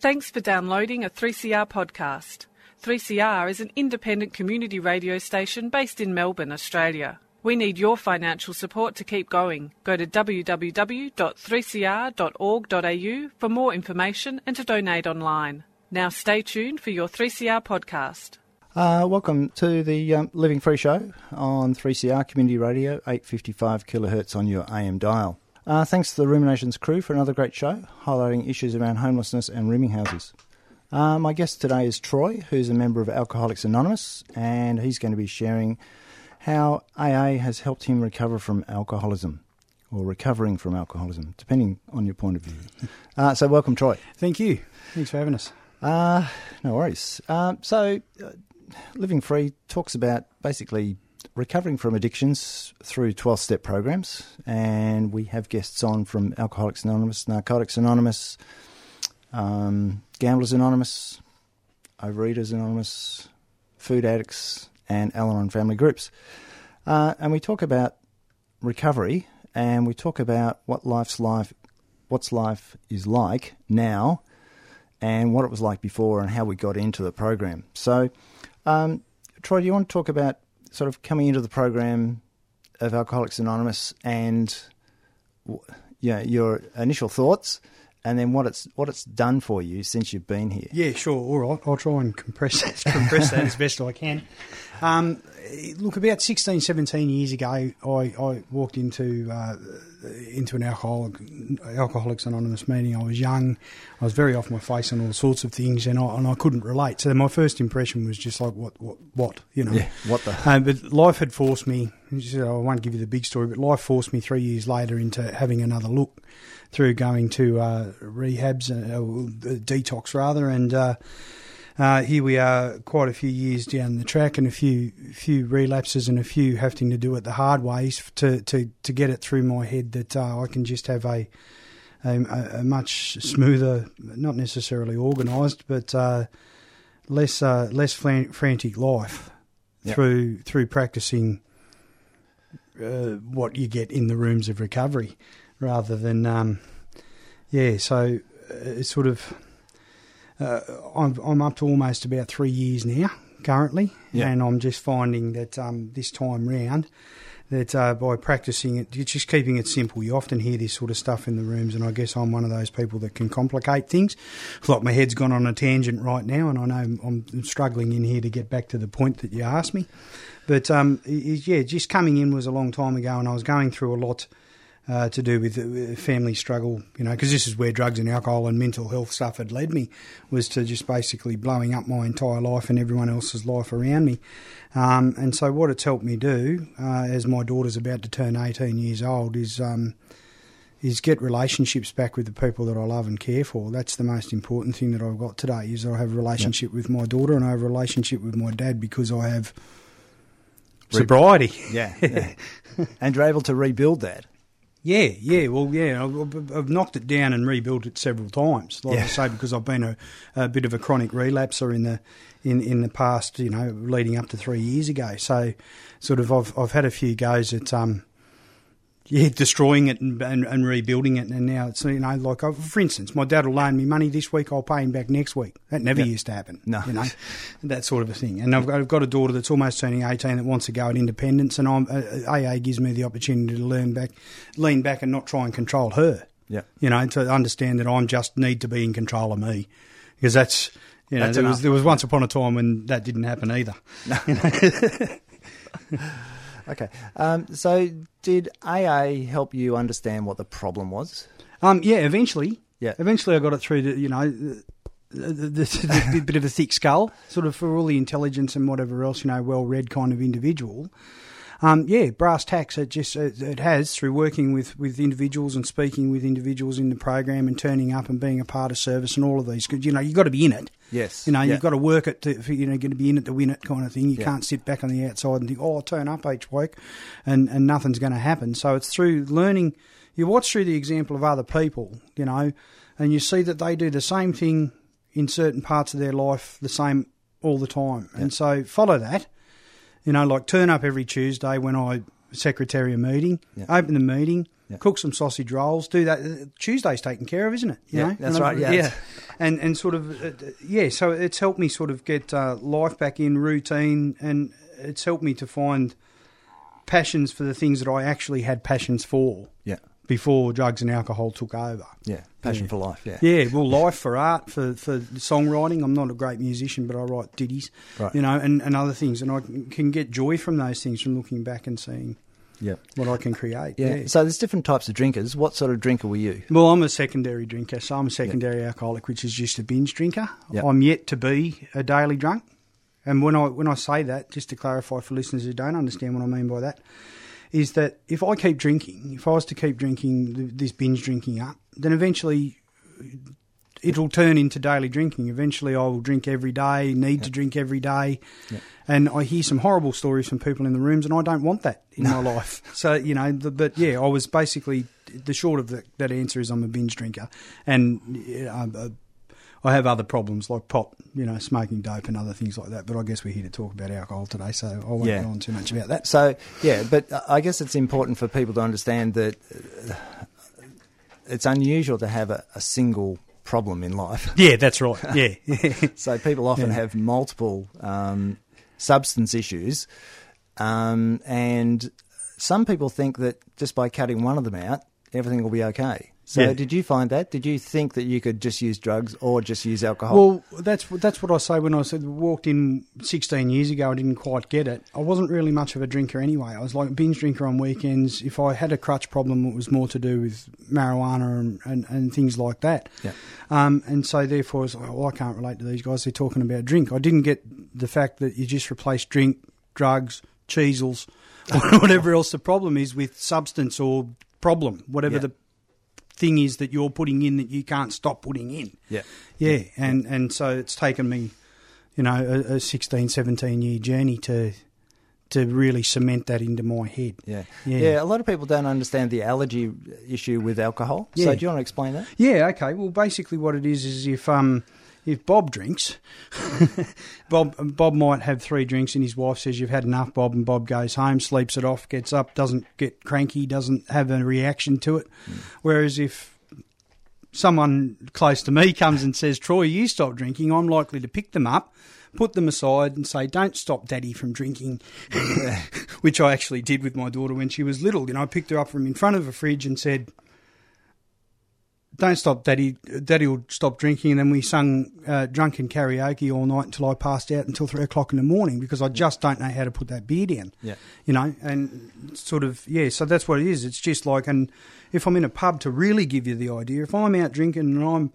Thanks for downloading a 3CR podcast. 3CR is an independent community radio station based in Melbourne, Australia. We need your financial support to keep going. Go to www.3cr.org.au for more information and to donate online. Now stay tuned for your 3CR podcast. Uh, welcome to the um, Living Free Show on 3CR Community Radio, 855 kilohertz on your AM dial. Uh, thanks to the Ruminations crew for another great show, highlighting issues around homelessness and rooming houses. Uh, my guest today is Troy, who's a member of Alcoholics Anonymous, and he's going to be sharing how AA has helped him recover from alcoholism, or recovering from alcoholism, depending on your point of view. Uh, so, welcome, Troy. Thank you. Thanks for having us. Uh, no worries. Um, so, uh, Living Free talks about basically recovering from addictions through 12 step programs. And we have guests on from Alcoholics Anonymous, Narcotics Anonymous, um, Gamblers Anonymous, Overeaters Anonymous, Food Addicts, and Al Anon family groups. Uh, and we talk about recovery and we talk about what life's life, what's life is like now and what it was like before and how we got into the program. So, um, Troy, do you want to talk about sort of coming into the program of Alcoholics Anonymous and yeah, your initial thoughts, and then what it's what it's done for you since you've been here. Yeah, sure. All right, I'll try and compress that, compress that as best I can. Um, look, about 16, 17 years ago, I, I walked into uh, into an alcoholic, Alcoholics Anonymous meeting. I was young, I was very off my face on all sorts of things, and I, and I couldn't relate. So my first impression was just like, what, what, what, you know? Yeah, what the? Um, but life had forced me. I won't give you the big story, but life forced me three years later into having another look through going to uh, rehabs, uh, detox rather, and. Uh, uh, here we are, quite a few years down the track, and a few few relapses and a few having to do it the hard ways to to, to get it through my head that uh, I can just have a, a, a much smoother, not necessarily organised, but uh, less uh, less frantic life yep. through through practicing uh, what you get in the rooms of recovery, rather than um, yeah. So uh, it's sort of uh, I'm, I'm up to almost about three years now currently, yeah. and I'm just finding that um, this time round that uh, by practicing it, just keeping it simple. You often hear this sort of stuff in the rooms, and I guess I'm one of those people that can complicate things. Like my head's gone on a tangent right now, and I know I'm struggling in here to get back to the point that you asked me. But um, yeah, just coming in was a long time ago, and I was going through a lot uh, to do with uh, family struggle, you know, because this is where drugs and alcohol and mental health stuff had led me, was to just basically blowing up my entire life and everyone else's life around me. Um, and so, what it's helped me do, uh, as my daughter's about to turn 18 years old, is um, is get relationships back with the people that I love and care for. That's the most important thing that I've got today. Is I have a relationship yep. with my daughter and I have a relationship with my dad because I have sobriety. Yeah, yeah. and you're able to rebuild that. Yeah, yeah. Well, yeah. I've, I've, knocked it down and rebuilt it several times. Like yeah. I say, because I've been a, a, bit of a chronic relapser in the in in the past. You know, leading up to three years ago. So, sort of, I've I've had a few goes at um, yeah, destroying it and, and, and, rebuilding it. And now it's, you know, like, uh, for instance, my dad will loan me money this week, I'll pay him back next week. That never used to happen. No. You know, that sort of a thing. And I've got, I've got, a daughter that's almost turning 18 that wants to go at independence, and I'm, uh, AA gives me the opportunity to learn back, lean back and not try and control her. Yeah. You know, to understand that I'm just need to be in control of me. Because that's, you know, there was, there was once upon a time when that didn't happen either. No. You know? Okay. Um, so, did AA help you understand what the problem was? Um, yeah, eventually. Yeah. Eventually, I got it through the, you know, the, the, the bit of a thick skull, sort of for all the intelligence and whatever else, you know, well read kind of individual. Um, yeah, brass tacks. It just it has through working with, with individuals and speaking with individuals in the program and turning up and being a part of service and all of these. Because you know you've got to be in it. Yes. You know yeah. you've got to work it. To, you know, going to be in it to win it, kind of thing. You yeah. can't sit back on the outside and think, oh, I'll turn up each week, and and nothing's going to happen. So it's through learning. You watch through the example of other people, you know, and you see that they do the same thing in certain parts of their life the same all the time, and so follow that you know, like turn up every Tuesday when I secretary a meeting, yeah. open the meeting, Yeah. cook some sausage rolls, do that. Uh, Tuesday's taken care of, isn't it? You Yeah, know? that's And right, I've- yeah. and and sort of uh, yeah. So it's helped me sort of get uh, life back in routine, and it's helped me to find passions for the things that I actually had passions for Yeah. Before drugs and alcohol took over. Yeah. Passion Yeah. for life. Yeah. Yeah, well, life for art, for, for songwriting. I'm not a great musician, but I write ditties, Right. you know, and, and other things. And I can- get joy from those things from looking back and seeing Yeah. what I can create. Yeah. Yeah. So there's different types of drinkers. What sort of drinker were you? Well, I'm a secondary drinker, so I'm a secondary alcoholic, which is just a binge drinker. Yep. I'm yet to be a daily drunk. And when I when I say that, just to clarify for listeners who don't understand what I mean by that, is that if I keep drinking, if I was to keep drinking this binge drinking up, then eventually it'll turn into daily drinking. Eventually, I will drink every day, need to drink every day. And I hear some horrible stories from people in the rooms, and I don't want that in my life. So, you know, the, but yeah, I was basically the short of the, that answer is I'm a binge drinker. And uh, uh, I have other problems like pot, you know, smoking dope and other things like that. But I guess we're here to talk about alcohol today, so I won't Yeah. go on too much about that. So yeah, but I guess it's important for people to understand that uh, it's unusual to have a, a single problem in life. Yeah, that's right. Yeah. So people often Yeah. have multiple um, substance issues, um, and some people think that just by cutting one of them out, everything will be okay. So Yeah. did you find that? Did you think that you could just use drugs or just use alcohol? Well, that's that's what I say when I said walked in 16 years ago. I didn't quite get it. I wasn't really much of a drinker anyway. I was like a binge drinker on weekends. If I had a crutch problem, it was more to do with marijuana and, and, and things like that. Yeah. Um, and so therefore, I was like, well, I can't relate to these guys. They're talking about drink. I didn't get the fact that you just replace drink, drugs, Cheezels, whatever else the problem is with substance or problem, whatever Yeah. the thing is that you're putting in that you can't stop putting in. yeah. Yeah, and, and so it's taken me, you know, a, a 16, 17 year journey to to really cement that into my head. Yeah. Yeah. yeah, A lot of people don't understand the allergy issue with alcohol. So do you want to explain that? Yeah, okay. Well, basically, what it is is if um if Bob drinks, Bob Bob might have three drinks, and his wife says you've had enough, Bob, and Bob goes home, sleeps it off, gets up, doesn't get cranky, doesn't have a reaction to it. Whereas if someone close to me comes and says, Troy, you stop drinking, I'm likely to pick them up, put them aside, and say, Don't stop daddy from drinking. Which I actually did with my daughter when she was little. You know, I picked her up from in front of a fridge and said, Don't stop daddy, daddy will stop drinking. And then we sung uh, drunken karaoke all night until I passed out until three o'clock in the morning because I just don't know how to put that beer in Yeah. you know, and sort of yeah. So that's what it is. It's just like, and if I'm in a pub to really give you the idea, if I'm out drinking and I'm,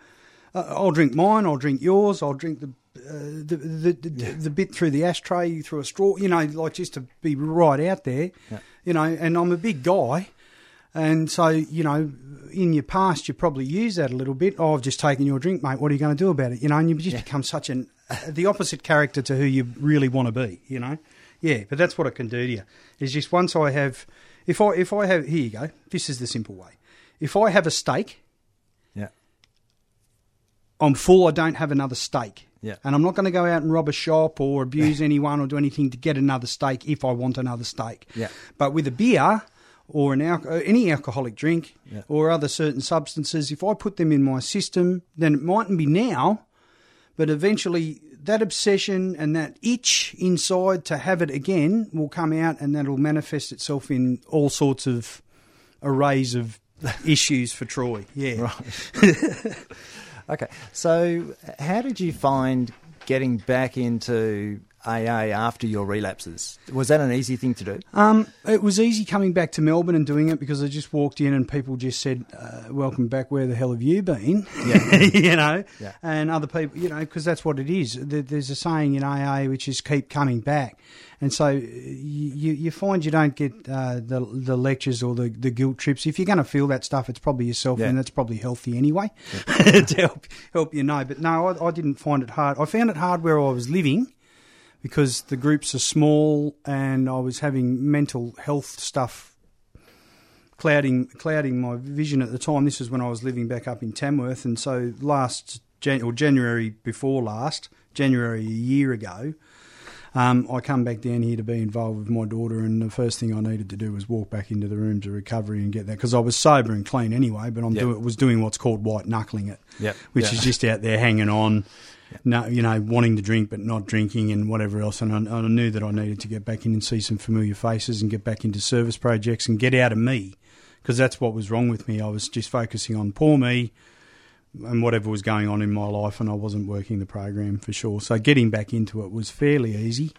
uh, I'll drink mine, I'll drink yours, I'll drink the. Uh, the the, the, the bit through the ashtray through a straw, you know, like just to be right out there, Yeah. you know. And I'm a big guy, and so you know, in your past you probably use that a little bit. Oh, I've just taken your drink, mate. What are you going to do about it? You know, and you just Yeah. become such an the opposite character to who you really want to be. You know, yeah. But that's what it can do to you. Is just once I have, if I if I have here you go. This is the simple way. If I have a steak, Yeah. I'm full. I don't have another steak. Yeah. And I'm not going to go out and rob a shop or abuse anyone or do anything to get another steak if I want another steak. Yeah. But with a beer or an al- any alcoholic drink Yeah. or other certain substances, if I put them in my system, then it mightn't be now, but eventually that obsession and that itch inside to have it again will come out and that'll manifest itself in all sorts of arrays of issues for Troy. Yeah. Right. okay. So, how did you find getting back into AA after your relapses? Was that an easy thing to do? Um, it was easy coming back to Melbourne and doing it because I just walked in and people just said, uh, "Welcome back. Where the hell have you been?" Yeah. you know, Yeah. and other people, you know, because that's what it is. There's a saying in AA which is "keep coming back," and so you you find you don't get uh, the the lectures or the, the guilt trips. If you're going to feel that stuff, it's probably yourself, Yeah. and that's probably healthy anyway to help help you know. But no, I, I didn't find it hard. I found it hard where I was living because the groups are small and I was having mental health stuff clouding clouding my vision at the time. This is when I was living back up in Tamworth, and so last Jan- or January before last, January a year ago, Um, I come back down here to be involved with my daughter, and the first thing I needed to do was walk back into the rooms of recovery and get that because I was sober and clean anyway, but I'm Yep. doing was doing what's called white knuckling it, Yep. which is just out there hanging on, no, you know, wanting to drink but not drinking and whatever else. And I, I knew that I needed to get back in and see some familiar faces and get back into service projects and get out of me because that's what was wrong with me. I was just focusing on poor me and whatever was going on in my life, and I wasn't working the program for sure. So getting back into it was fairly easy,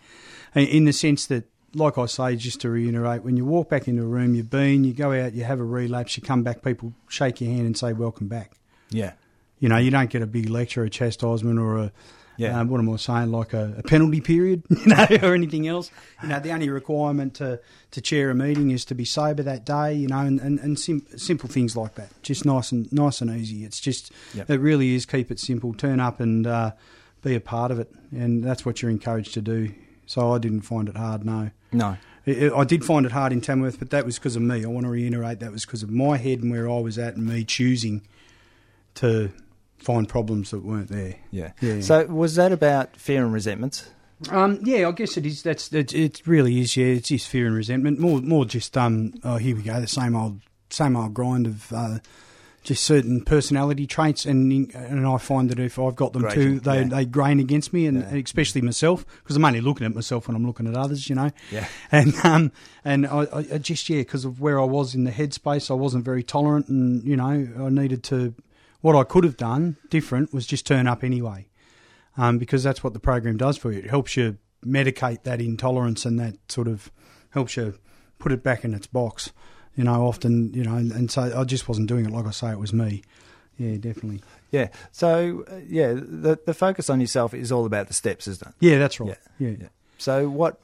in the sense that, like I say, just to reiterate, when you walk back into a room, you've been, you go out, you have a relapse, you come back, people shake your hand and say welcome back. Yeah. You know, you don't get a big lecture, a chastisement, or a Yeah. um, what am I saying? Like a, a penalty period, you know, or anything else. You know, the only requirement to, to chair a meeting is to be sober that day. You know, and and, and sim- simple things like that. Just nice and nice and easy. It's just Yep. it really is. Keep it simple. Turn up and uh, be a part of it, and that's what you're encouraged to do. So I didn't find it hard. No. No. It- it- I did find it hard in Tamworth, but that was because of me. I want to reiterate that was because of my head and where I was at, and me choosing to find problems that weren't there. Yeah. Yeah. So was that about fear and resentment? Um, yeah, I guess it is. That's it, it. Really is. Yeah, it's just fear and resentment. More, more just um. Oh, here we go. The same old, same old grind of uh, just certain personality traits, and and I find that if I've got them Grating, too, they yeah. they grain against me, and Yeah. especially myself because I'm only looking at myself when I'm looking at others. You know. Yeah. And um and I, I I just yeah because of where I was in the headspace, I wasn't very tolerant, and you know I needed to. What I could have done different was just turn up anyway um, because that's what the program does for you. It helps you medicate that intolerance and that sort of helps you put it back in its box. You know, often, you know, and, and so I just wasn't doing it like I say it was me. Yeah, definitely. Yeah. So uh, yeah, the the focus on yourself is all about the steps, isn't it? Yeah, that's right. Yeah, Yeah. yeah. So what?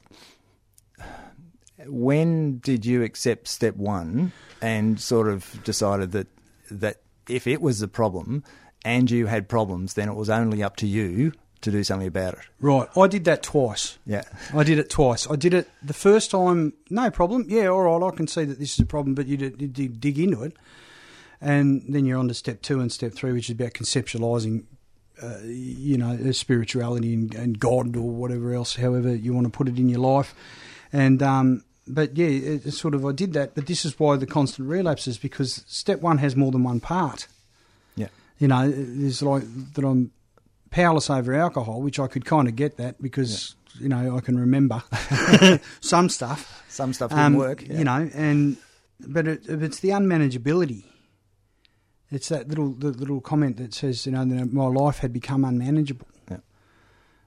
When did you accept step one and sort of decided that that if it was the problem and you had problems, then it was only up to you to do something about it? Right. I did that twice. Yeah. I did it twice. I did it the first time, no problem. Yeah, all right, I can see that this is a problem, but you did, you did dig into it. And then you're on to step two and step three, which is about conceptualizing, uh, you know, spirituality and, and God or whatever else, however you want to put it in your life. And, um, but yeah, it, it's sort of, I did that, but this is why the constant relapses, because step one has more than one part. Yeah. You know, there's like that I'm powerless over alcohol, which I could kind of get that because, you know, I can remember some stuff. Some stuff didn't Um, work. yeah. You know, and but it, it's the unmanageability. It's that little the little comment that says, you know, that my life had become unmanageable.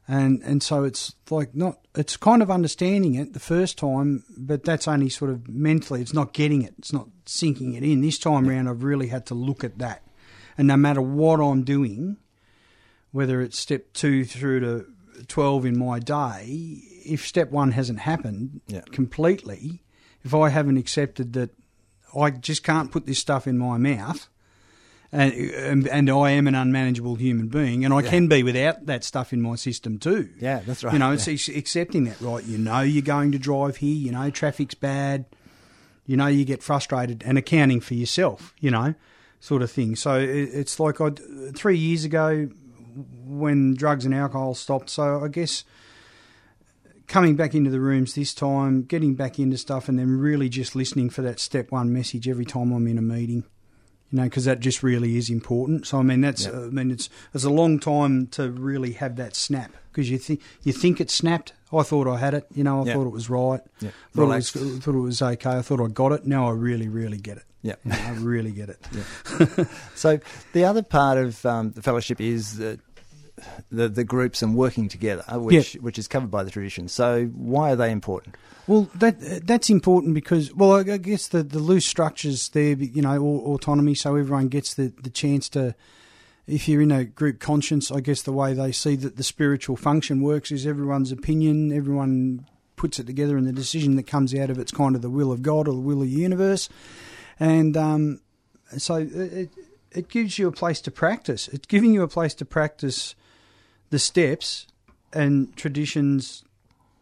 And and so it's like not it's kind of understanding it the first time, but that's only sort of mentally. It's not getting it. It's not sinking it in. This time round, I've really had to look at that, and no matter what I'm doing, whether it's step two through to twelve in my day, if step one hasn't happened Yeah. completely, if I haven't accepted that I just can't put this stuff in my mouth, and and, and I am an unmanageable human being, and I Yeah. can be without that stuff in my system too. Yeah, that's right. You know, yeah. it's it's accepting that, right? You know, you're going to drive here. You know, traffic's bad. You know, you get frustrated and accounting for yourself. You know, sort of thing. So it, it's like I three years ago when drugs and alcohol stopped. So I guess coming back into the rooms this time, getting back into stuff, and then really just listening for that step one message every time I'm in a meeting. You know, because that just really is important. So I mean, that's Yep. I mean, it's it's a long time to really have that snap because you think you think it snapped. I thought I had it. You know, I Yep. thought it was right. Yeah. Thought it, was, thought it was okay. I thought I got it. Now I really, really get it. Yeah. You know, I really get it. So the other part of um, the fellowship is the, the the groups and working together, which which is covered by the tradition. So why are they important? Well, that that's important because, well, I guess the, the loose structures there, you know, au- autonomy, so everyone gets the, the chance to. If you're in a group conscience, I guess the way they see that the spiritual function works is everyone's opinion, everyone puts it together, and the decision that comes out of it's kind of the will of God or the will of the universe, and um, so it it gives you a place to practice. It's giving you a place to practice the steps and traditions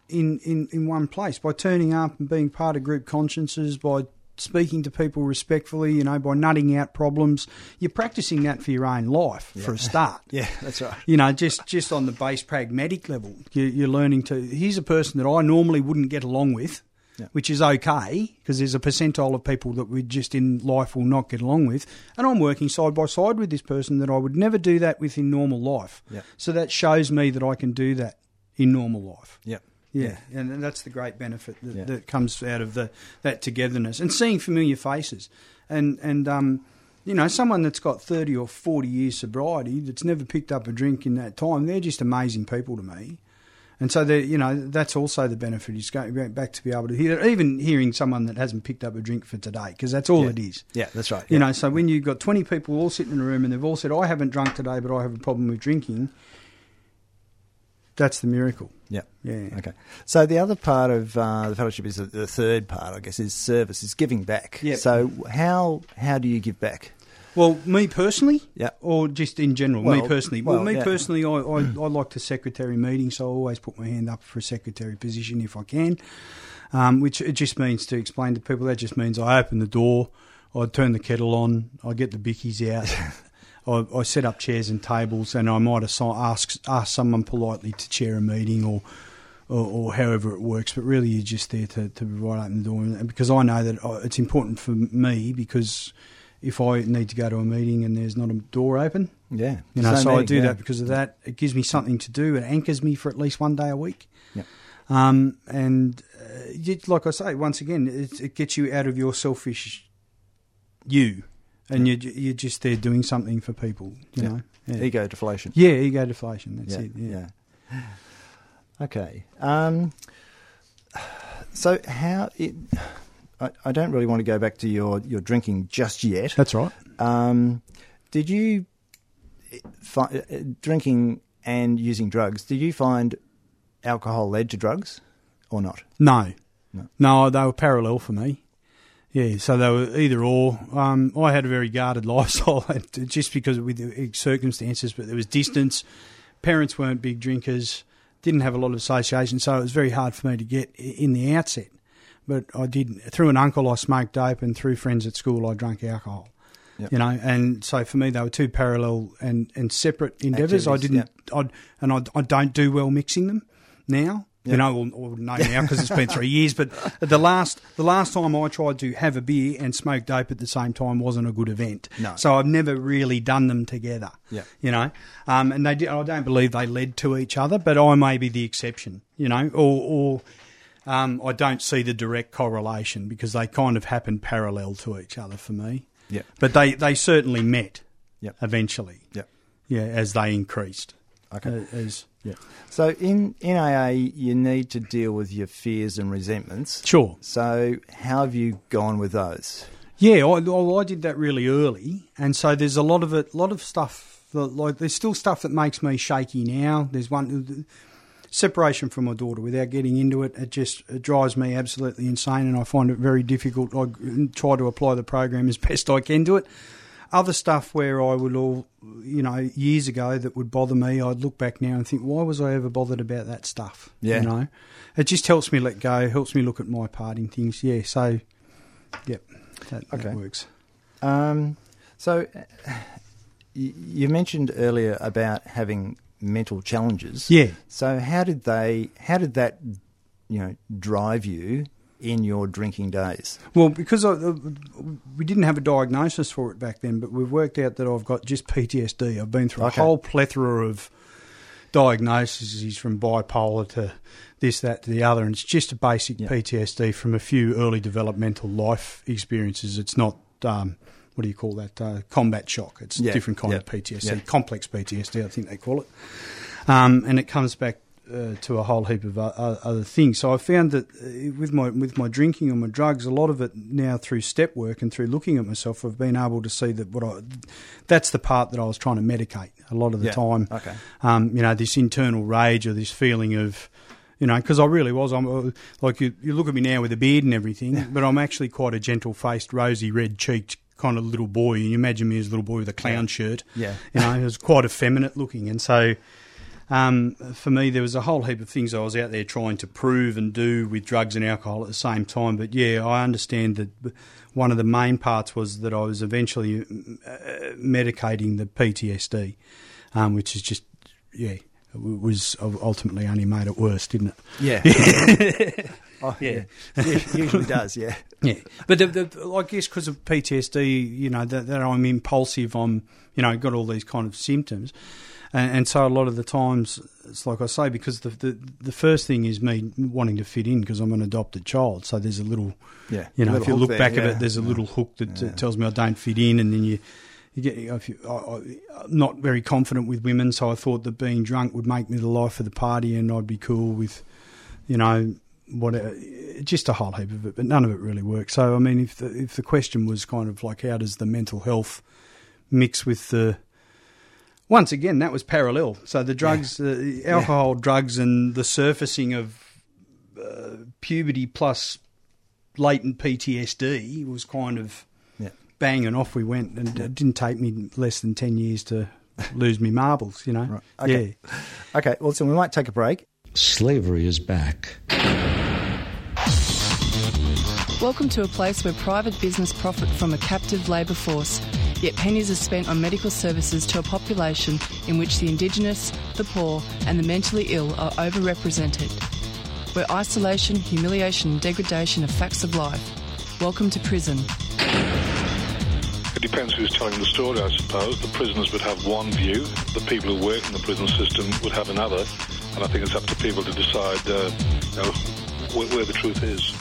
in, in, in one place by turning up and being part of group consciences, by speaking to people respectfully, you know, by nutting out problems. You're practicing that for your own life for a start. Yeah, that's right. You know, just just on the base pragmatic level, you, you're learning to. Here's a person that I normally wouldn't get along with, Yeah. which is okay because there's a percentile of people that we just in life will not get along with, and I'm working side by side with this person that I would never do that with in normal life. Yeah. So that shows me that I can do that in normal life. Yeah. Yeah, and and that's the great benefit that, Yeah. that comes out of the that togetherness and seeing familiar faces, and and um, you know, someone that's got thirty or forty years sobriety that's never picked up a drink in that time, they're just amazing people to me, and so they you know that's also the benefit is going back to be able to hear even hearing someone that hasn't picked up a drink for today because that's all Yeah. it is. Yeah, that's right. You yeah. know, so when you've got 20 people all sitting in a room and they've all said, I haven't drunk today, but I have a problem with drinking, that's the miracle. Yeah. Yeah. Okay. So the other part of uh, the fellowship is the, the third part, I guess, is service, is giving back. Yep. So how how do you give back? Well, me personally, Yeah. or just in general, Well, me personally. Well, well, me yeah. personally, I, I, I like to secretary meetings, so I always put my hand up for a secretary position if I can. Um, which it just means to explain to people. That just means I open the door, I turn the kettle on, I get the bickies out, I, I set up chairs and tables, and I might assi- ask ask someone politely to chair a meeting or. Or, or however it works, but really you're just there to, to provide open the door, and because I know that uh, it's important for me because if I need to go to a meeting and there's not a door open, Yeah. you know, so I do yeah. that because of that. It gives me something to do. It anchors me for at least one day a week. Yep. Um, and uh, you- like I say, once again, it, it gets you out of your selfish you, and you're, you're just there doing something for people. You Yeah. know, yeah. Ego deflation. yeah, ego deflation. That's yeah, it. Yeah. yeah. Okay. Um, so how it? I, I don't really want to go back to your, your drinking just yet. that's right. Um, did you fi- uh, drinking and using drugs? Did you find alcohol led to drugs or not? No. No. no, they were parallel for me. Yeah, so they were either or. Um, I had a very guarded lifestyle, just because with the circumstances, but there was distance. Parents weren't big drinkers, didn't have a lot of association, so it was very hard for me to get in the outset. But I did through an uncle. I smoked dope, and through friends at school, I drank alcohol. Yep. You know, and so for me, they were two parallel and, and separate endeavours. I didn't, I'd, and I, I don't do well mixing them now. Yep. You know, or, or no now because it's been three years. But the last the last time I tried to have a beer and smoke dope at the same time wasn't a good event. No. So I've never really done them together. Yeah. You know, um, and they did, I don't believe they led to each other, but I may be the exception. You know, or or um, I don't see the direct correlation because they kind of happen parallel to each other for me. Yeah. But they they certainly met. Yep. Eventually. Yep. Yeah, as they increased. Okay. Uh, as yeah. So in in AA, you need to deal with your fears and resentments. Sure. So how have you gone with those? Yeah, I, I I did that really early, and so there's a lot of it, a lot of stuff. That, like there's still stuff that makes me shaky now. There's one separation from my daughter without getting into it. It just it drives me absolutely insane, and I find it very difficult. I try to apply the program as best I can to it. Other stuff where I would all, you know, years ago that would bother me, I'd look back now and think, why was I ever bothered about that stuff? Yeah. You know, it just helps me let go, helps me look at my part in things. Yeah, so, yep, that, Okay. that works. Um, so you mentioned earlier about having mental challenges. Yeah. So how did they? How did that, you know, drive you in your drinking days? Well, because I, uh, we didn't have a diagnosis for it back then, but we've worked out that I've got just PTSD. I've been through Okay. a whole plethora of diagnoses from bipolar to this, that, to the other, and it's just a basic Yeah. PTSD from a few early developmental life experiences. It's not. Um, what do you call that? Uh, combat shock. It's Yeah, a different kind yeah, of PTSD, yeah. complex PTSD, I think they call it. Um, and it comes back uh, to a whole heap of o- other things. So I found that uh, with my with my drinking and my drugs, a lot of it now through step work and through looking at myself, I've been able to see that what I that's the part that I was trying to medicate a lot of the Yeah, time. okay. Um, you know, this internal rage or this feeling of you know, because I really was. I'm uh, like you, you look at me now with a beard and everything, but I'm actually quite a gentle-faced, rosy, red-cheeked kind of little boy. And you imagine me as a little boy with a clown shirt. Yeah. You know, it was quite effeminate looking, and so Um, for me, there was a whole heap of things I was out there trying to prove and do with drugs and alcohol at the same time. But yeah, I understand that one of the main parts was that I was eventually uh, medicating the PTSD, um, which is just yeah, was ultimately only made it worse, didn't it? Yeah. oh, yeah. yeah. Usually does, yeah. Yeah. But the, the, I guess because of PTSD, you know, that, that, I'm impulsive, I'm, you know, got all these kind of symptoms. And, and, so a lot of the times, it's like I say, because the, the, the first thing is me wanting to fit in because I'm an adopted child. So there's a little, yeah, you know, if you look there, back yeah. at it, there's a little hook that yeah. tells me I don't fit in, and then you you get, if you, I, am not very confident with women, so I thought that being drunk would make me the life of the party, and I'd be cool with, you know, whatever, just a whole heap of it, but none of it really worked. So I mean, if the, if the question was kind of like, how does the mental health mix with the once again, that was parallel. So the drugs, yeah. uh, alcohol, yeah. drugs, and the surfacing of uh, puberty plus latent PTSD was kind of bang, and off we went. And it didn't take me less than 10 years to lose me marbles, you know? Right. Okay. Yeah. Okay, well, so we might take a break. Slavery is back. Welcome to a place where private business profit from a captive labour force, yet pennies are spent on medical services to a population in which the Indigenous, the poor, and the mentally ill are overrepresented. Where isolation, humiliation, and degradation are facts of life. Welcome to prison depends who's telling the story, I suppose. The prisoners would have one view, the people who work in the prison system would have another, and I think it's up to people to decide uh, you know, where, where the truth is.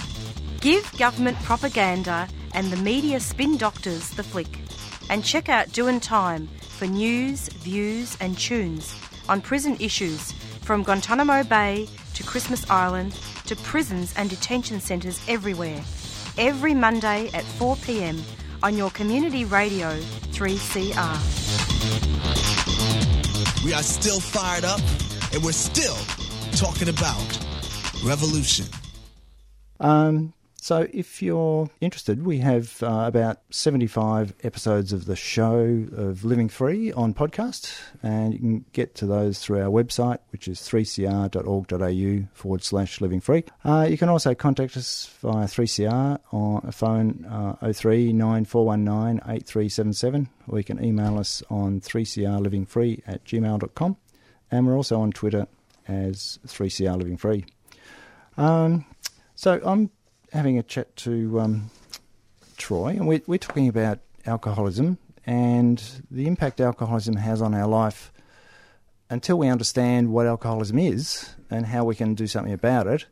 Give government propaganda and the media spin doctors the flick. And check out Doing Time for news, views, and tunes on prison issues from Guantanamo Bay to Christmas Island to prisons and detention centres everywhere. Every Monday at 4 pm on your community radio 3CR. We are still fired up and we're still talking about revolution. Um, so, if you're interested, we have uh, about 75 episodes of the show of Living Free on podcast, and you can get to those through our website, which is 3cr.org.au forward slash living free. Uh, you can also contact us via 3CR on phone uh, 039419 8377, or you can email us on 3crlivingfree at gmail.com, and we're also on Twitter as 3CR Living Free. Um, so, I'm having a chat to um, Troy, and we're, we're talking about alcoholism and the impact alcoholism has on our life until we understand what alcoholism is and how we can do something about it.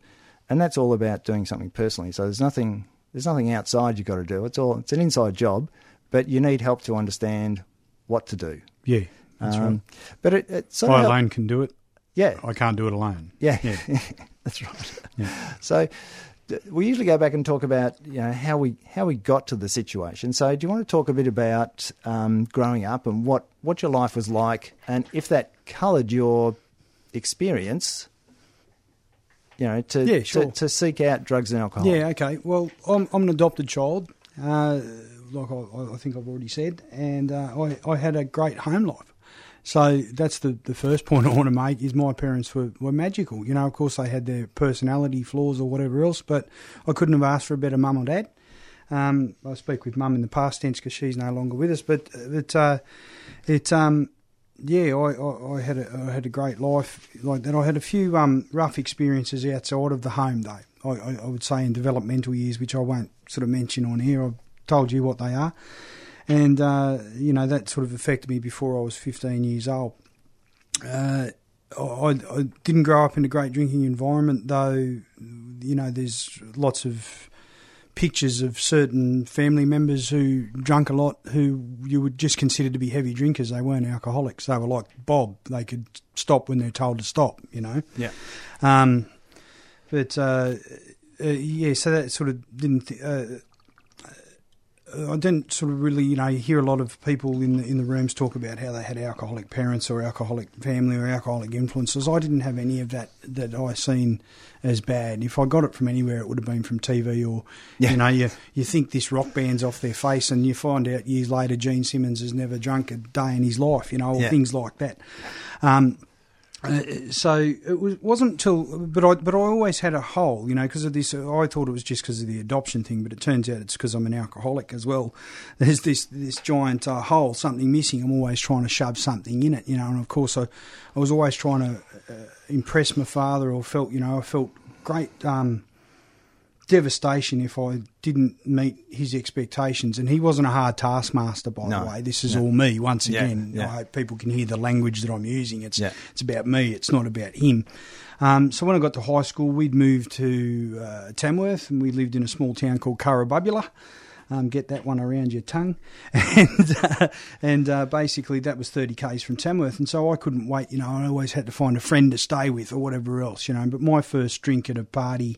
And that's all about doing something personally. So there's nothing there's nothing outside you've got to do. It's all it's an inside job, but you need help to understand what to do. Yeah, that's um, right. But it, it sort I alone can do it. Yeah, I can't do it alone. Yeah, yeah. that's right. Yeah. So we usually go back and talk about you know how we how we got to the situation. So, do you want to talk a bit about um, growing up and what what your life was like, and if that coloured your experience? You know, to, yeah, sure. to, to seek out drugs and alcohol. Yeah, okay. Well, I'm, I'm an adopted child, uh, like I, I, think I've already said, and uh, I, I had a great home life. So that's the, the first point I want to make is my parents were, were magical. You know, of course they had their personality flaws or whatever else, but I couldn't have asked for a better mum or dad. Um, I speak with mum in the past tense because she's no longer with us, but but uh, it um, yeah, I, I, I, had a, I had a great life like that. I had a few um, rough experiences outside of the home though. I, I would say in developmental years, which I won't sort of mention on here. I've told you what they are and uh, you know that sort of affected me before I was 15 years old. Uh, I, I, didn't grow up in a great drinking environment, though. You know, there's lots of pictures of certain family members who drank a lot, who you would just consider to be heavy drinkers. They weren't alcoholics. They were like Bob. They could stop when they're told to stop. You know. Yeah. Um, but uh, uh yeah, so that sort of didn't. Th- uh, I didn't sort of really, you know, hear a lot of people in the, in the rooms talk about how they had alcoholic parents or alcoholic family or alcoholic influences. I didn't have any of that that I seen as bad. If I got it from anywhere, it would have been from TV or, yeah. you know, you you think this rock band's off their face, and you find out years later Gene Simmons has never drunk a day in his life, you know, or yeah. things like that. Um, Uh, so it was, wasn't till, but I but I always had a hole, you know, because of this. I thought it was just because of the adoption thing, but it turns out it's because I'm an alcoholic as well. There's this this giant uh, hole, something missing. I'm always trying to shove something in it, you know, and of course I, I was always trying to uh, impress my father, or felt, you know, I felt great. Um, devastation if I didn't meet his expectations. And he wasn't a hard taskmaster, by No. the way. This is No. all me. Once Yeah, again, yeah. I hope people can hear the language that I'm using. It's Yeah. it's about me. It's not about him. Um, so when I got to high school, we'd moved to uh, Tamworth, and we lived in a small town called Currabubula. Um, get that one around your tongue, and uh, and uh, basically that was thirty k's from Tamworth, and so I couldn't wait. You know, I always had to find a friend to stay with or whatever else. You know, but my first drink at a party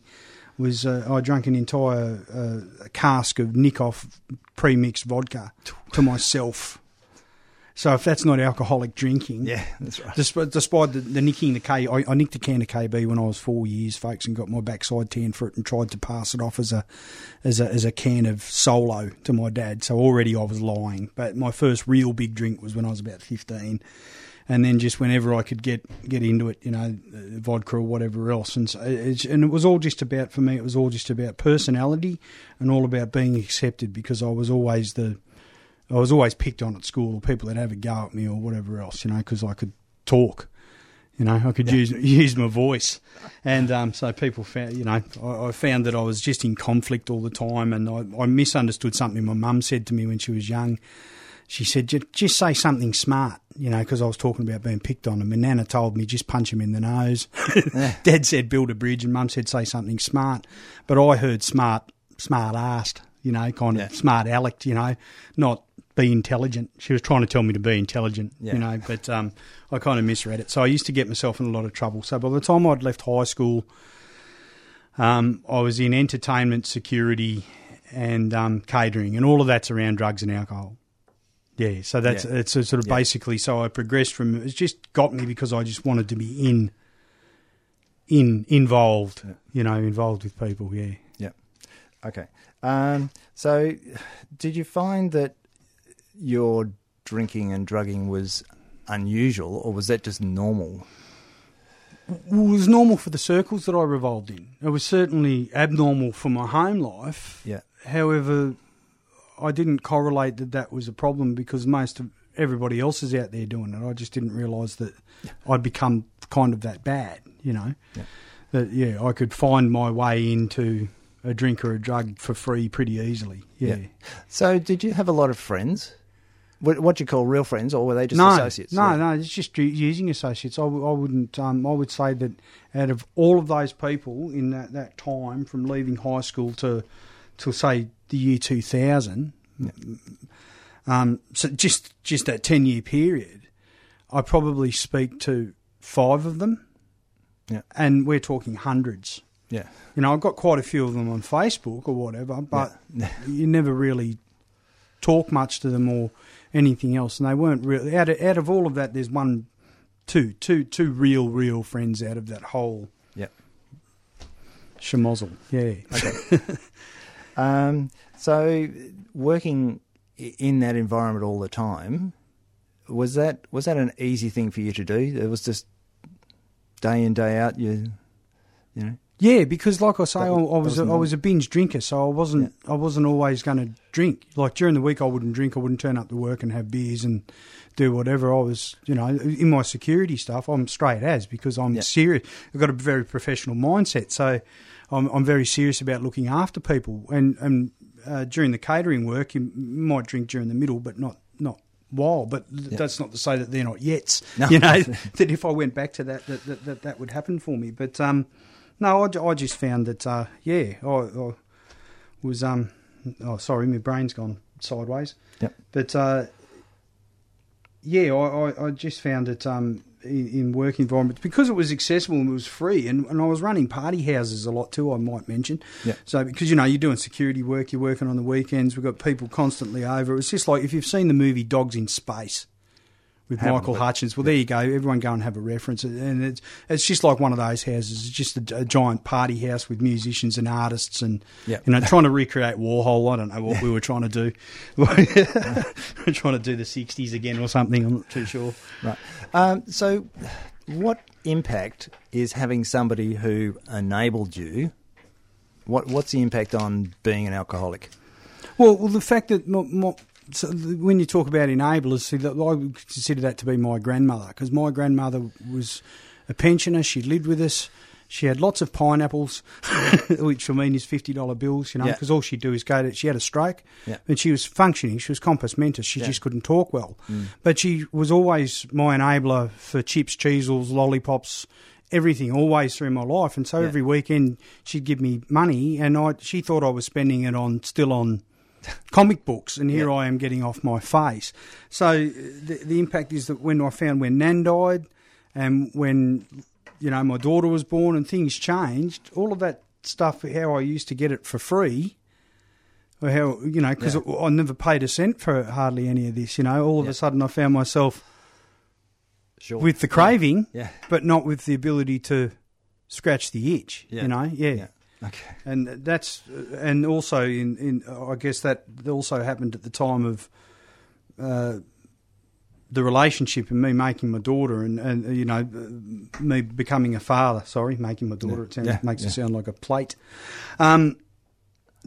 was uh, I drank an entire uh, cask of Nikoff pre-mixed vodka to myself. So if that's not alcoholic drinking, Yeah, that's right. Despite, despite the, the nicking the K, I, I nicked a can of KB when I was four years, folks, and got my backside tan for it, and tried to pass it off as a as a as a can of Solo to my dad. So already I was lying. But my first real big drink was when I was about fifteen, and then just whenever I could get get into it, you know, uh, vodka or whatever else, and so it's, and it was all just about for me. It was all just about personality and all about being accepted because I was always the I was always picked on at school, or people that have a go at me, or whatever else, you know, because I could talk. You know, I could use use my voice, and um, so people found, you know, I, I found that I was just in conflict all the time, and I, I misunderstood something my mum said to me when she was young. She said, "Just say something smart," you know, because I was talking about being picked on, and my nana told me, "Just punch him in the nose." Dad said, "Build a bridge," and Mum said, "Say something smart," but I heard smart, smart assed, you know, kind of Yeah. smart alecked, you know, not be intelligent. She was trying to tell me to be intelligent, Yeah. you know, but um, I kind of misread it. So I used to get myself in a lot of trouble. So by the time I'd left high school, um, I was in entertainment, security, and um, catering, and all of that's around drugs and alcohol. Yeah, so that's Yeah. it's a sort of Yeah. basically. So I progressed from it's just got me because I just wanted to be in, in involved, you know, involved with people. Yeah. Yeah. Okay. Um, so, did you find that your drinking and drugging was unusual, or was that just normal? Well, it was normal for the circles that I revolved in. It was certainly abnormal for my home life. Yeah. However, I didn't correlate that that was a problem because most of everybody else is out there doing it. I just didn't realise that I'd become kind of that bad, you know. Yeah. That yeah, I could find my way into a drink or a drug for free pretty easily. Yeah. Yeah. So, did you have a lot of friends? What, what you call real friends, or were they just no, associates? No, Yeah. no, it's just using associates. I, w- I wouldn't. Um, I would say that out of all of those people in that, that time, from leaving high school to to say the year two thousand, um, so just just that ten year period, I probably speak to five of them, Yeah. and we're talking hundreds. Yeah. You know, I've got quite a few of them on Facebook or whatever, but Yeah. you never really talk much to them or anything else. And they weren't really out of, out of all of that. There's one, two, two, two real, real friends out of that whole Yeah. schmozzle. Yeah. Okay. um, so, working in that environment all the time, was that was that an easy thing for you to do? It was just day in day out. You, you know. Yeah, because like I say, I, I was- a, I was a binge drinker, so I wasn't I wasn't always going to drink. Like during the week, I wouldn't drink. I wouldn't turn up to work and have beers and do whatever. I was, you know, in my security stuff, I'm straight as because I'm Yeah. serious. I've got a very professional mindset, so I'm I'm very serious about looking after people. And and uh, during the catering work, you might drink during the middle, but not not while. But th- Yeah. that's not to say that they're not yets. No. You know that if I went back to that, that that, that, that would happen for me. But um, no, I, I just found that uh, yeah, I, I was um, oh sorry, my brain's gone sideways. Yep. But uh, yeah, I, I, I just found it um, in, in work environments because it was accessible and it was free, and, and I was running party houses a lot too. I might mention. Yeah. So because you know you're doing security work, you're working on the weekends. We've got people constantly over. It was just like if you've seen the movie Dogs in Space with Haven't, Michael Hutchence. Well, there you go. Everyone go and have a reference, and it's it's just like one of those houses. It's just a, a giant party house with musicians and artists, and Yeah. you know, trying to recreate Warhol. I don't know what we were trying to do. we're trying to do the '60s again or something. I'm not too sure. Right. Um, so, what impact is having somebody who enabled you? What What's the impact on being an alcoholic? Well, well the fact that my, my, so when you talk about enablers, see, that I would consider that to be my grandmother because my grandmother was a pensioner. She lived with us. She had lots of pineapples, which for me is fifty dollar bills, you know, Yeah. because all she'd do is go to. She had a stroke, Yeah. and she was functioning. She was compos mentis. She Yeah. just couldn't talk well, mm. but she was always my enabler for chips, Cheezels, lollipops, everything, always through my life. And so Yeah. every weekend she'd give me money, and I she thought I was spending it on still on comic books, and here Yeah. I am getting off my face. So uh, the, the impact is that when I found when Nan died, and when you know my daughter was born, and things changed, all of that stuff, how I used to get it for free. Or how you know because Yeah. I never paid a cent for hardly any of this. You know, all of Yeah. a sudden I found myself Sure. with the craving, Yeah. but not with the ability to scratch the itch. Yeah. You know, yeah. Yeah. Okay. And that's and also in, in I guess that also happened at the time of uh, the relationship and me making my daughter and, and you know uh, me becoming a father. Sorry, making my daughter. Yeah. It sounds, Yeah. makes Yeah. it sound like a plate. Um,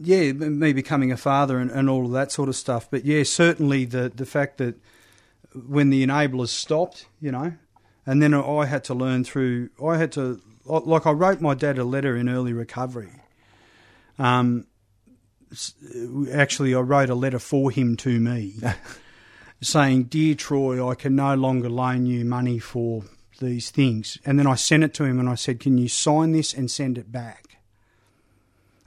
yeah, me becoming a father and, and all of that sort of stuff. But yeah, certainly the the fact that when the enablers stopped, you know, and then I had to learn through. I had to like I wrote my dad a letter in early recovery. Um, actually, I wrote a letter for him to me, saying, "Dear Troy, I can no longer loan you money for these things." And then I sent it to him, and I said, "Can you sign this and send it back?"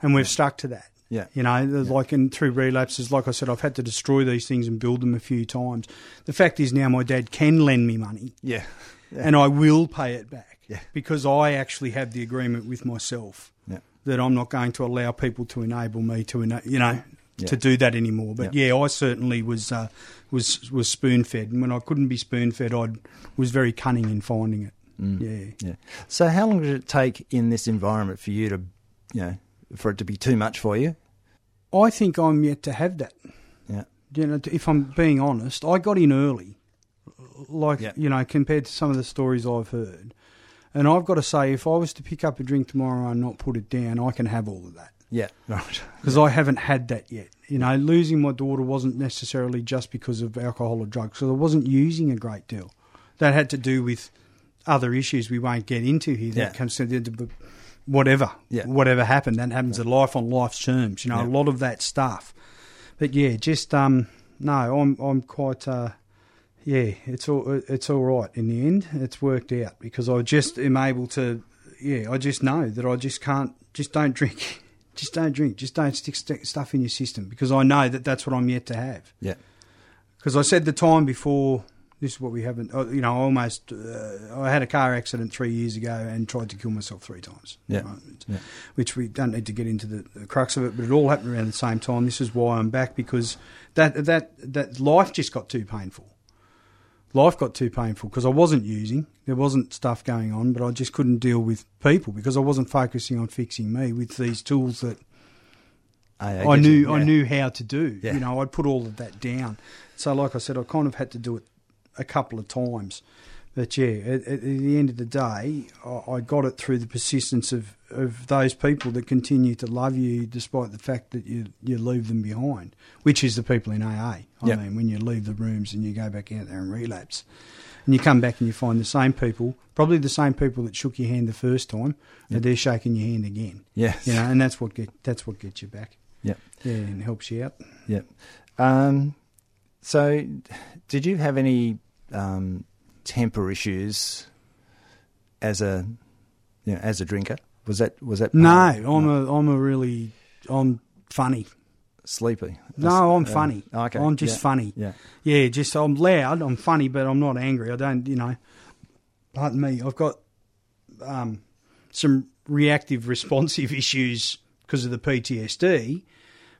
And we've stuck to that. Yeah. You know, there's like in through relapses, like I said, I've had to destroy these things and build them a few times. The fact is now my dad can lend me money Yeah. Yeah. and I will pay it back Yeah. because I actually have the agreement with myself Yeah. that I'm not going to allow people to enable me to, ena- you know, Yeah. to do that anymore. But yeah, I certainly was uh, was was spoon fed, and when I couldn't be spoon fed, I was very cunning in finding it. Mm. Yeah. Yeah. So, how long did it take in this environment for you to, you know, for it to be too much for you? I think I'm yet to have that. Yeah. You know, if I'm being honest, I got in early, like Yeah. you know, compared to some of the stories I've heard. And I've got to say, if I was to pick up a drink tomorrow and not put it down, I can have all of that Yeah. Right. because I haven't had that yet. You know, losing my daughter wasn't necessarily just because of alcohol or drugs, because I wasn't using a great deal. That had to do with other issues we won't get into here. That Yeah. comes to the, whatever, Yeah. whatever happened. That happens in life on life's terms. You know, Yeah. a lot of that stuff. But yeah, just um, no, I'm I'm quite uh, yeah, it's all it's all right in the end. It's worked out because I just am able to. Yeah, I just know that I just can't. Just don't drink. Just don't drink. Just don't stick st- stuff in your system because I know that that's what I'm yet to have. Yeah. Because I said the time before. This is what we haven't. uh, You know, I almost. Uh, I had a car accident three years ago and tried to kill myself three times. Yeah. Right? Yeah. Which we don't need to get into the, the crux of it, but it all happened around the same time. This is why I'm back because that that that life just got too painful. Life got too painful because I wasn't using. There wasn't stuff going on, but I just couldn't deal with people because I wasn't focusing on fixing me with these tools that ah, I, I get knew you. I knew how to do. Yeah. You know, I'd put all of that down. So, like I said, I kind of had to do it a couple of times. But yeah, at, at the end of the day, I, got it through the persistence of, of those people that continue to love you despite the fact that you you leave them behind, which is the people in AA. I Yeah. mean, when you leave the rooms and you go back out there and relapse, and you come back and you find the same people, probably the same people that shook your hand the first time, Yeah. and they're shaking your hand again. Yeah. You know, and that's what get that's what gets you back. Yeah. Yeah, and helps you out. Yeah. Um, so, did you have any um, temper issues as a, you know, as a drinker? Was that was that No, I'm a I'm a really I'm funny. sleepy? No, I'm Uh, funny. okay. I'm just yeah. funny. Yeah. Yeah, just I'm loud. I'm funny, but I'm not angry. I don't, you know. Pardon me. I've got um, some reactive responsive issues because of the PTSD.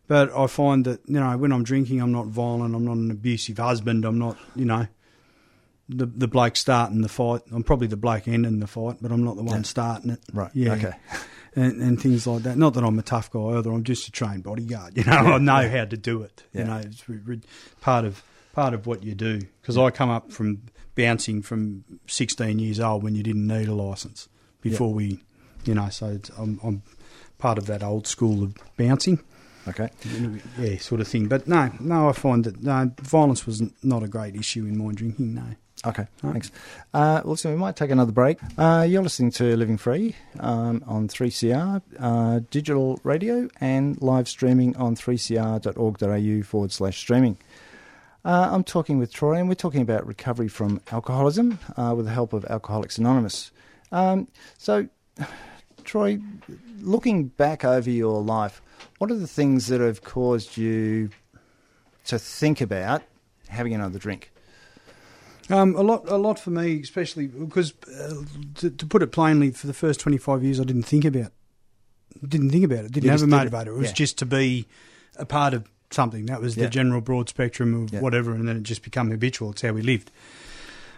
But I find that you know when I'm drinking, I'm not violent. I'm not an abusive husband. I'm not, you know, the the bloke starting the fight. I'm probably the bloke ending the fight, but I'm not the one Yeah. starting it. Right. Yeah. Okay. and, and things like that. Not that I'm a tough guy either. I'm just a trained bodyguard. You know, I know how to do it. Yeah. You know, it's part of part of what you do. Because I come up from bouncing from 16 years old when you didn't need a license before we, you know. So it's, I'm, I'm part of that old school of bouncing. Okay. Yeah, sort of thing. But no, no, I find that no, violence was not a great issue in my drinking. No. Okay, thanks. Uh, listen, we might take another break. Uh, you're listening to Living Free um, on 3CR, uh, digital radio, and live streaming on 3cr.org.au forward slash streaming. Uh, I'm talking with Troy, and we're talking about recovery from alcoholism uh, with the help of Alcoholics Anonymous. Um, so, Troy, looking back over your life, what are the things that have caused you to think about having another drink? Um, a lot, a lot for me, especially because, uh, to, to, put it plainly, for the first twenty five years, I didn't think about, didn't think about it, didn't you have a motivator. It, it was yeah. just to be a part of something. That was the yeah. general broad spectrum of yeah. whatever, and then it just became habitual. It's how we lived.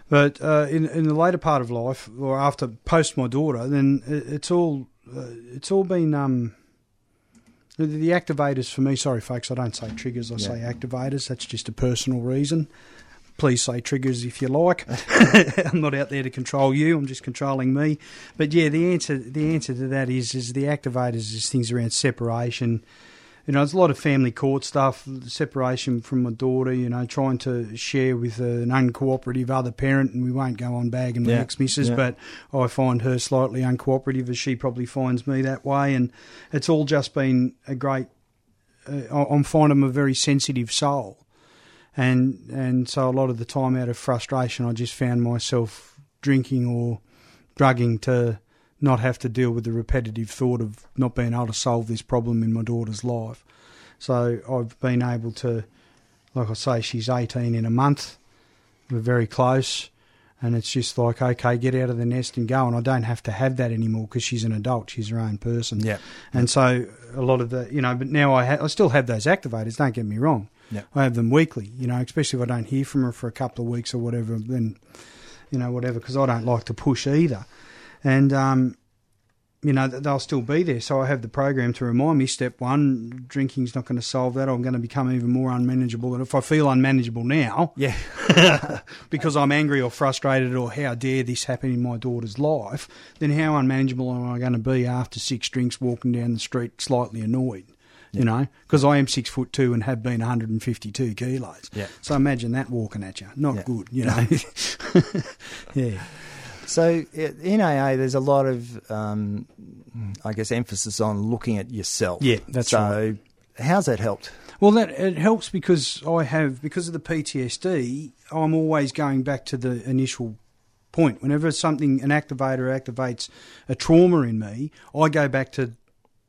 But uh, in in the later part of life, or after post my daughter, then it, it's all uh, it's all been. Um, the, the, activators for me, sorry folks, I don't say triggers, I say activators. That's just a personal reason please say triggers if you like. I'm not out there to control you. I'm just controlling me. But yeah, the answer the answer to that is is the activators is things around separation. You know, there's a lot of family court stuff, separation from my daughter. You know, trying to share with an uncooperative other parent, and we won't go on bagging my yeah. ex-missus, yeah. but I find her slightly uncooperative, as she probably finds me that way, and it's all just been a great. Uh, I'm finding I'm a very sensitive soul, and and so a lot of the time out of frustration, I just found myself drinking or drugging to not have to deal with the repetitive thought of not being able to solve this problem in my daughter's life. So I've been able to, like I say, she's 18 in a month. We're very close. And it's just like, okay, get out of the nest and go. And I don't have to have that anymore because she's an adult. She's her own person. Yeah. And so a lot of the, you know, but now I, ha- I still have those activators, don't get me wrong. Yeah. I have them weekly, you know, especially if I don't hear from her for a couple of weeks or whatever, then, you know, whatever, because I don't like to push either. And, um, you know, they'll still be there. So I have the program to remind me step one, drinking's not going to solve that. I'm going to become even more unmanageable. And if I feel unmanageable now, yeah, because I'm angry or frustrated or how dare this happen in my daughter's life, then how unmanageable am I going to be after six drinks walking down the street slightly annoyed? You know, because I am six foot two and have been 152 kilos. Yeah. So imagine that walking at you. Not yeah. good, you know. yeah. So in AA, there's a lot of, um, I guess, emphasis on looking at yourself. Yeah, that's so right. how's that helped? Well, that it helps because I have because of the PTSD. I'm always going back to the initial point. Whenever something an activator activates a trauma in me, I go back to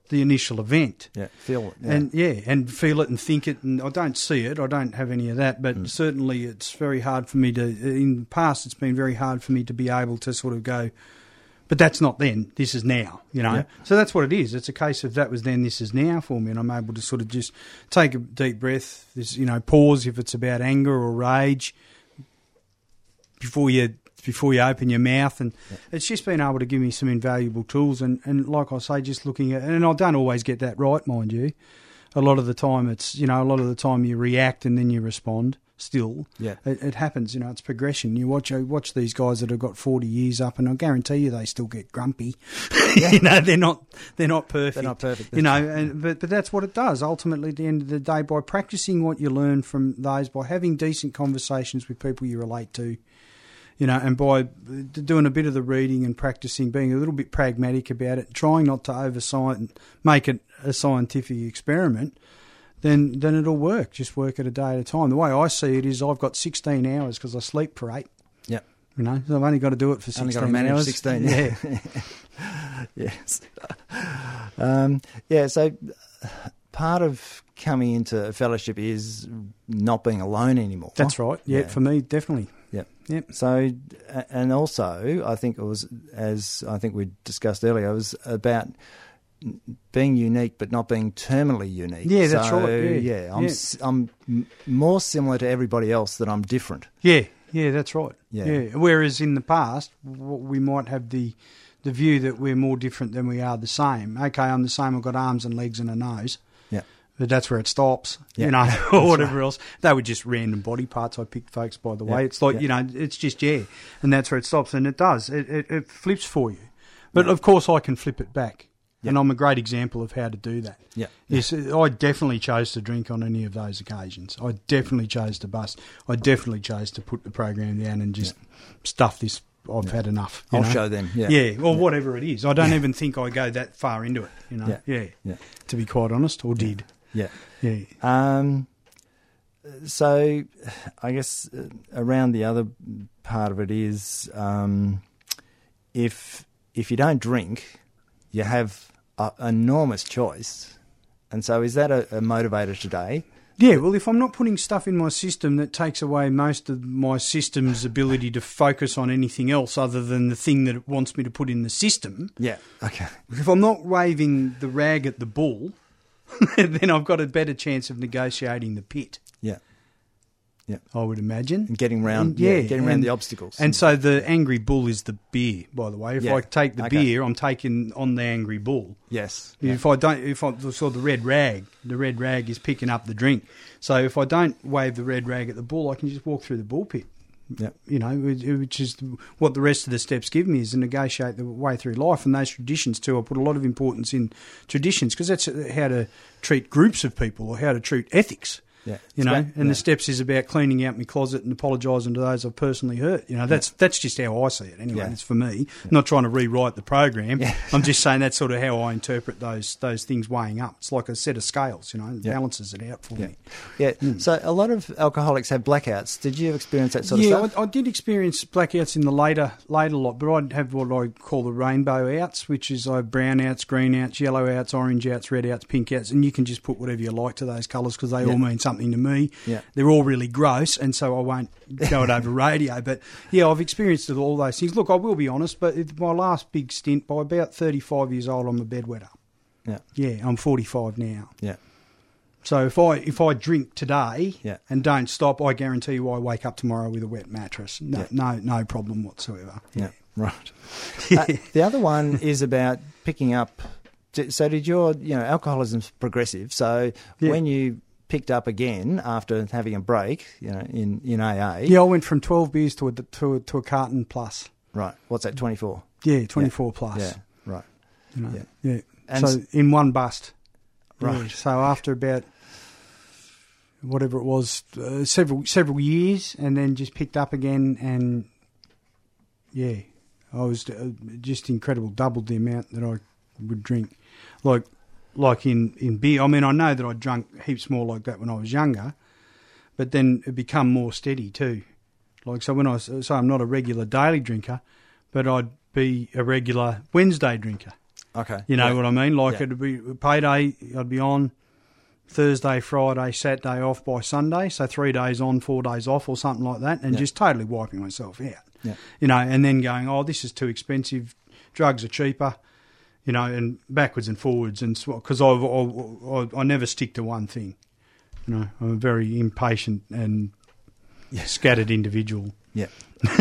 the initial event. Yeah, feel it. Yeah. And yeah, and feel it and think it. And I don't see it. I don't have any of that. But mm. certainly, it's very hard for me to. In the past, it's been very hard for me to be able to sort of go. But that's not then. This is now. You know. Yeah. So that's what it is. It's a case of that was then. This is now for me, and I'm able to sort of just take a deep breath. This, you know, pause if it's about anger or rage before you before you open your mouth. And yeah. it's just been able to give me some invaluable tools. And, and like I say, just looking at, and I don't always get that right, mind you. A lot of the time, it's, you know, a lot of the time you react and then you respond still. Yeah. It, it, happens, you know, it's progression. You watch uh, watch these guys that have got 40 years up and I guarantee you they still get grumpy. Yeah. you know, they're not they're not perfect. They're not perfect. You know, and, but but that's what it does. Ultimately at the end of the day by practicing what you learn from those by having decent conversations with people you relate to you know, and by doing a bit of the reading and practicing, being a little bit pragmatic about it, trying not to oversight and make it a scientific experiment, then then it'll work. Just work it a day at a time. The way I see it is, I've got 16 hours because I sleep for eight. Yeah. You know, so I've only got to do it for 16 only got to manage hours. 16, yeah. yes. Um, yeah, so part of coming into a fellowship is not being alone anymore. That's right. Yeah, yeah. for me, definitely. Yep. Yep. So, and also, I think it was, as I think we discussed earlier, it was about being unique but not being terminally unique. Yeah, that's so, right. Yeah, yeah I'm yeah. I'm more similar to everybody else than I'm different. Yeah, yeah, that's right. Yeah. yeah. Whereas in the past, we might have the the view that we're more different than we are the same. Okay, I'm the same. I've got arms and legs and a nose. But that's where it stops, Yeah. you know, or whatever else. They were just random body parts I picked, folks. By the way, Yeah. it's like Yeah. you know, it's just yeah, and that's where it stops, and it does. It it, it flips for you, but of course I can flip it back, and I'm a great example of how to do that. Yeah. Yes, I definitely chose to drink on any of those occasions. I definitely chose to bust. I definitely chose to put the program down and just stuff this. I've had enough. I'll know? show them. Yeah. Yeah, or whatever it is. I don't even think I go that far into it. You know. Yeah. Yeah. To be quite honest, or did. Yeah. Yeah. Um, so, I guess uh, around the other part of it is um, if if you don't drink, you have an enormous choice, and so is that a, a motivator today? Yeah, well, if I'm not putting stuff in my system that takes away most of my system's ability to focus on anything else other than the thing that it wants me to put in the system, Yeah. Okay. if I'm not waving the rag at the bull, then I've got a better chance of negotiating the pit. Yeah. Yeah. I would imagine. And getting round, And- yeah, getting around the obstacles. And so the angry bull is the beer, by the way. If Yeah, I take the okay. beer, I'm taking on the angry bull. yes. If I don't, if I saw the red rag, the red rag is picking up the drink. So if I don't wave the red rag at the bull, I can just walk through the bull pit. Yeah. You know, which which is what the rest of the steps give me is to negotiate the way through life and those traditions too. I put a lot of importance in traditions because that's how to treat groups of people or how to treat ethics. Yeah. You know, about- and yeah. the steps is about cleaning out my closet and apologising to those I've personally hurt. You know, that's that's just how I see it anyway. Yeah. It's for me. I'm not trying to rewrite the program. I'm just saying that's sort of how I interpret those those things weighing up. It's like a set of scales. You know, it Yeah. balances it out for Yeah. me. Yeah. Hmm. So a lot of alcoholics have blackouts. Did you experience that sort yeah, of stuff? I, I did experience blackouts in the later later lot, but I'd have what I call the rainbow outs, which is I have brown outs, green outs, yellow outs, orange outs, red outs, pink outs, and you can just put whatever you like to those colours because they Yeah. all mean something to me. Yeah. They're all really gross, and so I won't go it over radio. But yeah, I've experienced all those things. Look, I will be honest, but my last big stint, by about 35 years old, I'm a bedwetter. Yeah. Yeah, I'm 45 now. Yeah. So if I if I drink today Yeah. and don't stop, I guarantee you I wake up tomorrow with a wet mattress. No, Yeah. no, no problem whatsoever. Yeah. Right. Uh, the other one is about picking up. So did your, you know, alcoholism's progressive. So Yeah. when you picked up again after having a break, you know, in, in AA. Yeah, I went from 12 beers to a, to a, to a carton plus. Right. What's that? Twenty four. Yeah, 24 plus. Yeah. Right. You know, yeah. yeah. And so in one bust. Right. Yeah, so after about whatever it was, uh, several several years, and then just picked up again, and yeah, I was uh, just incredible, doubled the amount that I would drink, like like in in beer. I mean, I know that I drank heaps more like that when I was younger, but then it become more steady too. Like so, when I so I'm not a regular daily drinker, but I'd be a regular Wednesday drinker. Okay. You know Yeah. what I mean? Like Yeah. it'd be payday. I'd be on Thursday, Friday, Saturday off by Sunday, so three days on, four days off, or something like that, and Yeah. just totally wiping myself out. Yeah. You know, and then going, oh, this is too expensive. Drugs are cheaper. You know, and backwards and forwards, and because I, I I never stick to one thing. You know, I'm a very impatient and scattered individual. Yeah.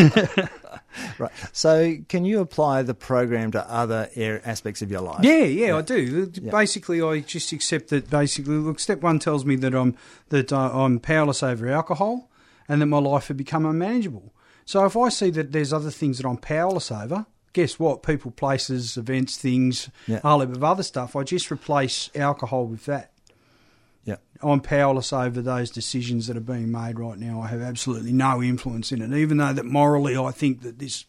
right. So, can you apply the program to other air aspects of your life? Yeah, yeah, I do. Yeah. Basically, I just accept that. Basically, look, step one tells me that I'm that uh, I'm powerless over alcohol, and that my life had become unmanageable. So if I see that there's other things that I'm powerless over, guess what? People, places, events, things, Yeah. a whole heap of other stuff. I just replace alcohol with that. Yeah. I'm powerless over those decisions that are being made right now. I have absolutely no influence in it, even though that morally I think that this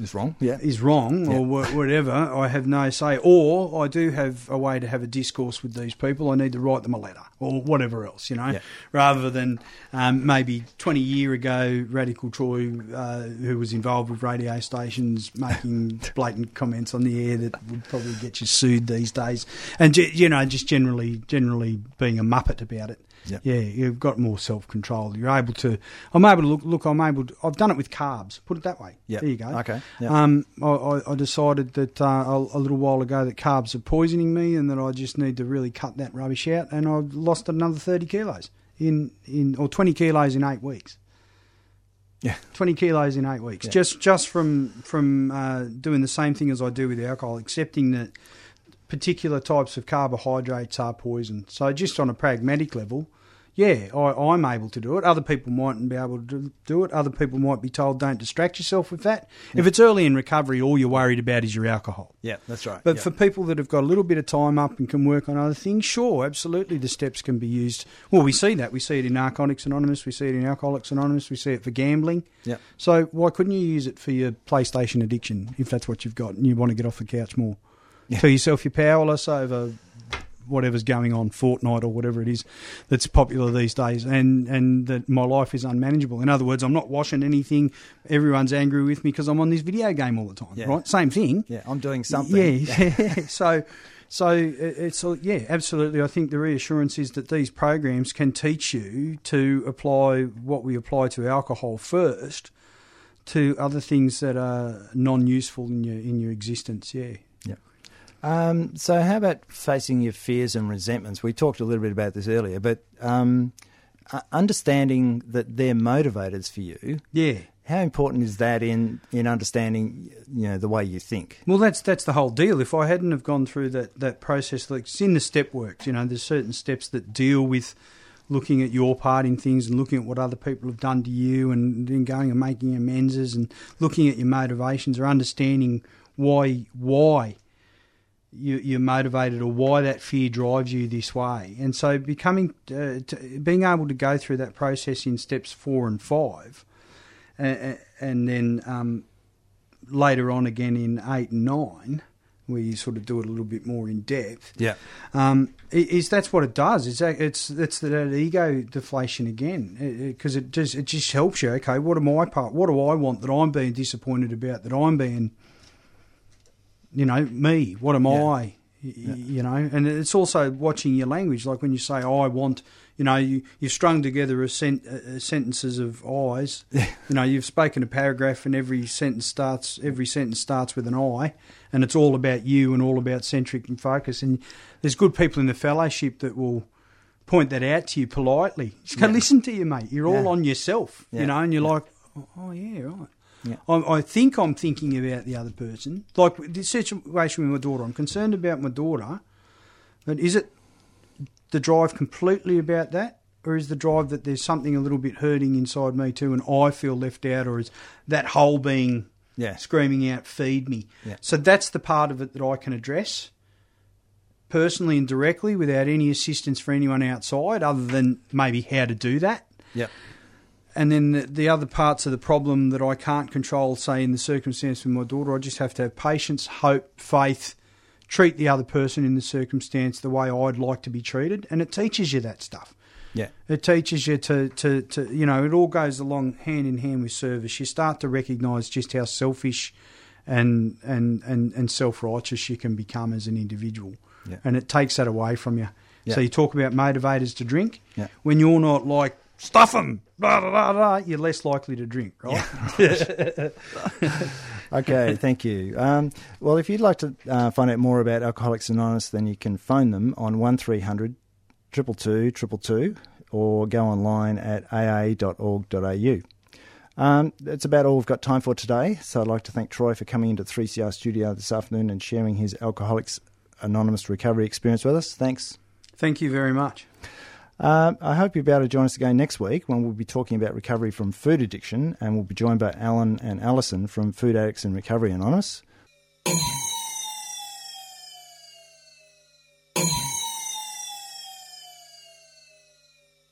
It's wrong. Yeah. is wrong Yeah. or wha- whatever, I have no say. Or I do have a way to have a discourse with these people. I need to write them a letter or whatever else, you know, Yeah. rather than um, maybe 20 year ago, Radical Troy, uh, who was involved with radio stations, making blatant comments on the air that would probably get you sued these days, and you know, just generally, generally being a muppet about it. Yeah. Yeah, you've got more self control. You're able to. I'm able to look. Look, I'm able. To, I've done it with carbs. Put it that way. Yeah. There you go. Okay. Yeah. Um, I, I, decided that uh, a, a little while ago that carbs are poisoning me, and that I just need to really cut that rubbish out. And I lost another thirty kilos in in or twenty kilos in eight weeks. Yeah. Twenty kilos in eight weeks, Yeah. just just from from uh, doing the same thing as I do with alcohol, accepting that particular types of carbohydrates are poison. So just on a pragmatic level, yeah, I, I'm able to do it. Other people mightn't be able to do it. Other people might be told, don't distract yourself with that. If it's early in recovery, all you're worried about is your alcohol. Yeah, that's right. But Yeah. for people that have got a little bit of time up and can work on other things, sure, absolutely, the steps can be used. Well, we see that. We see it in Narcotics Anonymous. We see it in Alcoholics Anonymous. We see it for gambling. Yeah. So why couldn't you use it for your PlayStation addiction if that's what you've got and you want to get off the couch more? Tell yourself you're powerless over whatever's going on, Fortnite or whatever it is that's popular these days, and, and that my life is unmanageable. In other words, I'm not washing anything. Everyone's angry with me because I'm on this video game all the time, Yeah. right? Same thing. yeah, I'm doing something. Yeah, yeah. so, so it's yeah, absolutely. I think the reassurance is that these programs can teach you to apply what we apply to alcohol first to other things that are non-useful in your in your existence. Yeah. Um, so, how about facing your fears and resentments? We talked a little bit about this earlier, but um, uh, understanding that they're motivators for you. Yeah. How important is that in, in understanding, you know, the way you think? Well, that's that's the whole deal. If I hadn't have gone through that, that process, like it's in the step works, you know, there's certain steps that deal with looking at your part in things and looking at what other people have done to you and then going and making amends and looking at your motivations or understanding why why you, you're motivated or why that fear drives you this way. And so becoming uh, t- being able to go through that process in steps four and five, and, and then um, later on again in eight and nine, where you sort of do it a little bit more in depth. Yeah. Um, is that's what it does? It's that- it's that's that ego deflation again because it, just it just helps you. Okay, what am I part? What do I want that I'm being disappointed about? That I'm being, you know, me. What am Yeah. I? Y- y- You know, and it's also watching your language. Like when you say "I want," you know, you you've strung together a sent, uh, sentences of "I's." you know, you've spoken a paragraph, and every sentence starts every sentence starts with an "I," and it's all about you and all about centric and focus. And there's good people in the fellowship that will point that out to you politely. Just go, Yeah. listen to you, mate. You're all on yourself, Yeah. you know, and you're like, oh, oh, yeah, right. Yeah. I, I think I'm thinking about the other person. Like this situation with my daughter, I'm concerned about my daughter, but is it the drive completely about that? Or is the drive that there's something a little bit hurting inside me too and I feel left out? Or is that whole being Yeah. screaming out, feed me? Yeah. So that's the part of it that I can address personally and directly without any assistance for anyone outside other than maybe how to do that. Yep. And then the, the other parts of the problem that I can't control, say in the circumstance with my daughter, I just have to have patience, hope, faith, treat the other person in the circumstance the way I'd like to be treated. And it teaches you that stuff. Yeah. It teaches you to, to, to you know, it all goes along hand in hand with service. You start to recognise just how selfish and, and, and, and self righteous you can become as an individual. Yeah. And it takes that away from you. Yeah. So you talk about motivators to drink. Yeah. When you're not like, stuff them, blah, blah, blah, you're less likely to drink, right? Okay, thank you. Um, well, if you'd like to uh, find out more about Alcoholics Anonymous, then you can phone them on 1300 222 222 or go online at aa.org.au. Um, that's about all we've got time for today. So I'd like to thank Troy for coming into 3CR studio this afternoon and sharing his Alcoholics Anonymous recovery experience with us. Thanks. Thank you very much. Um, I hope you'll be able to join us again next week when we'll be talking about recovery from food addiction, and we'll be joined by Alan and Alison from Food Addicts in Recovery Anonymous.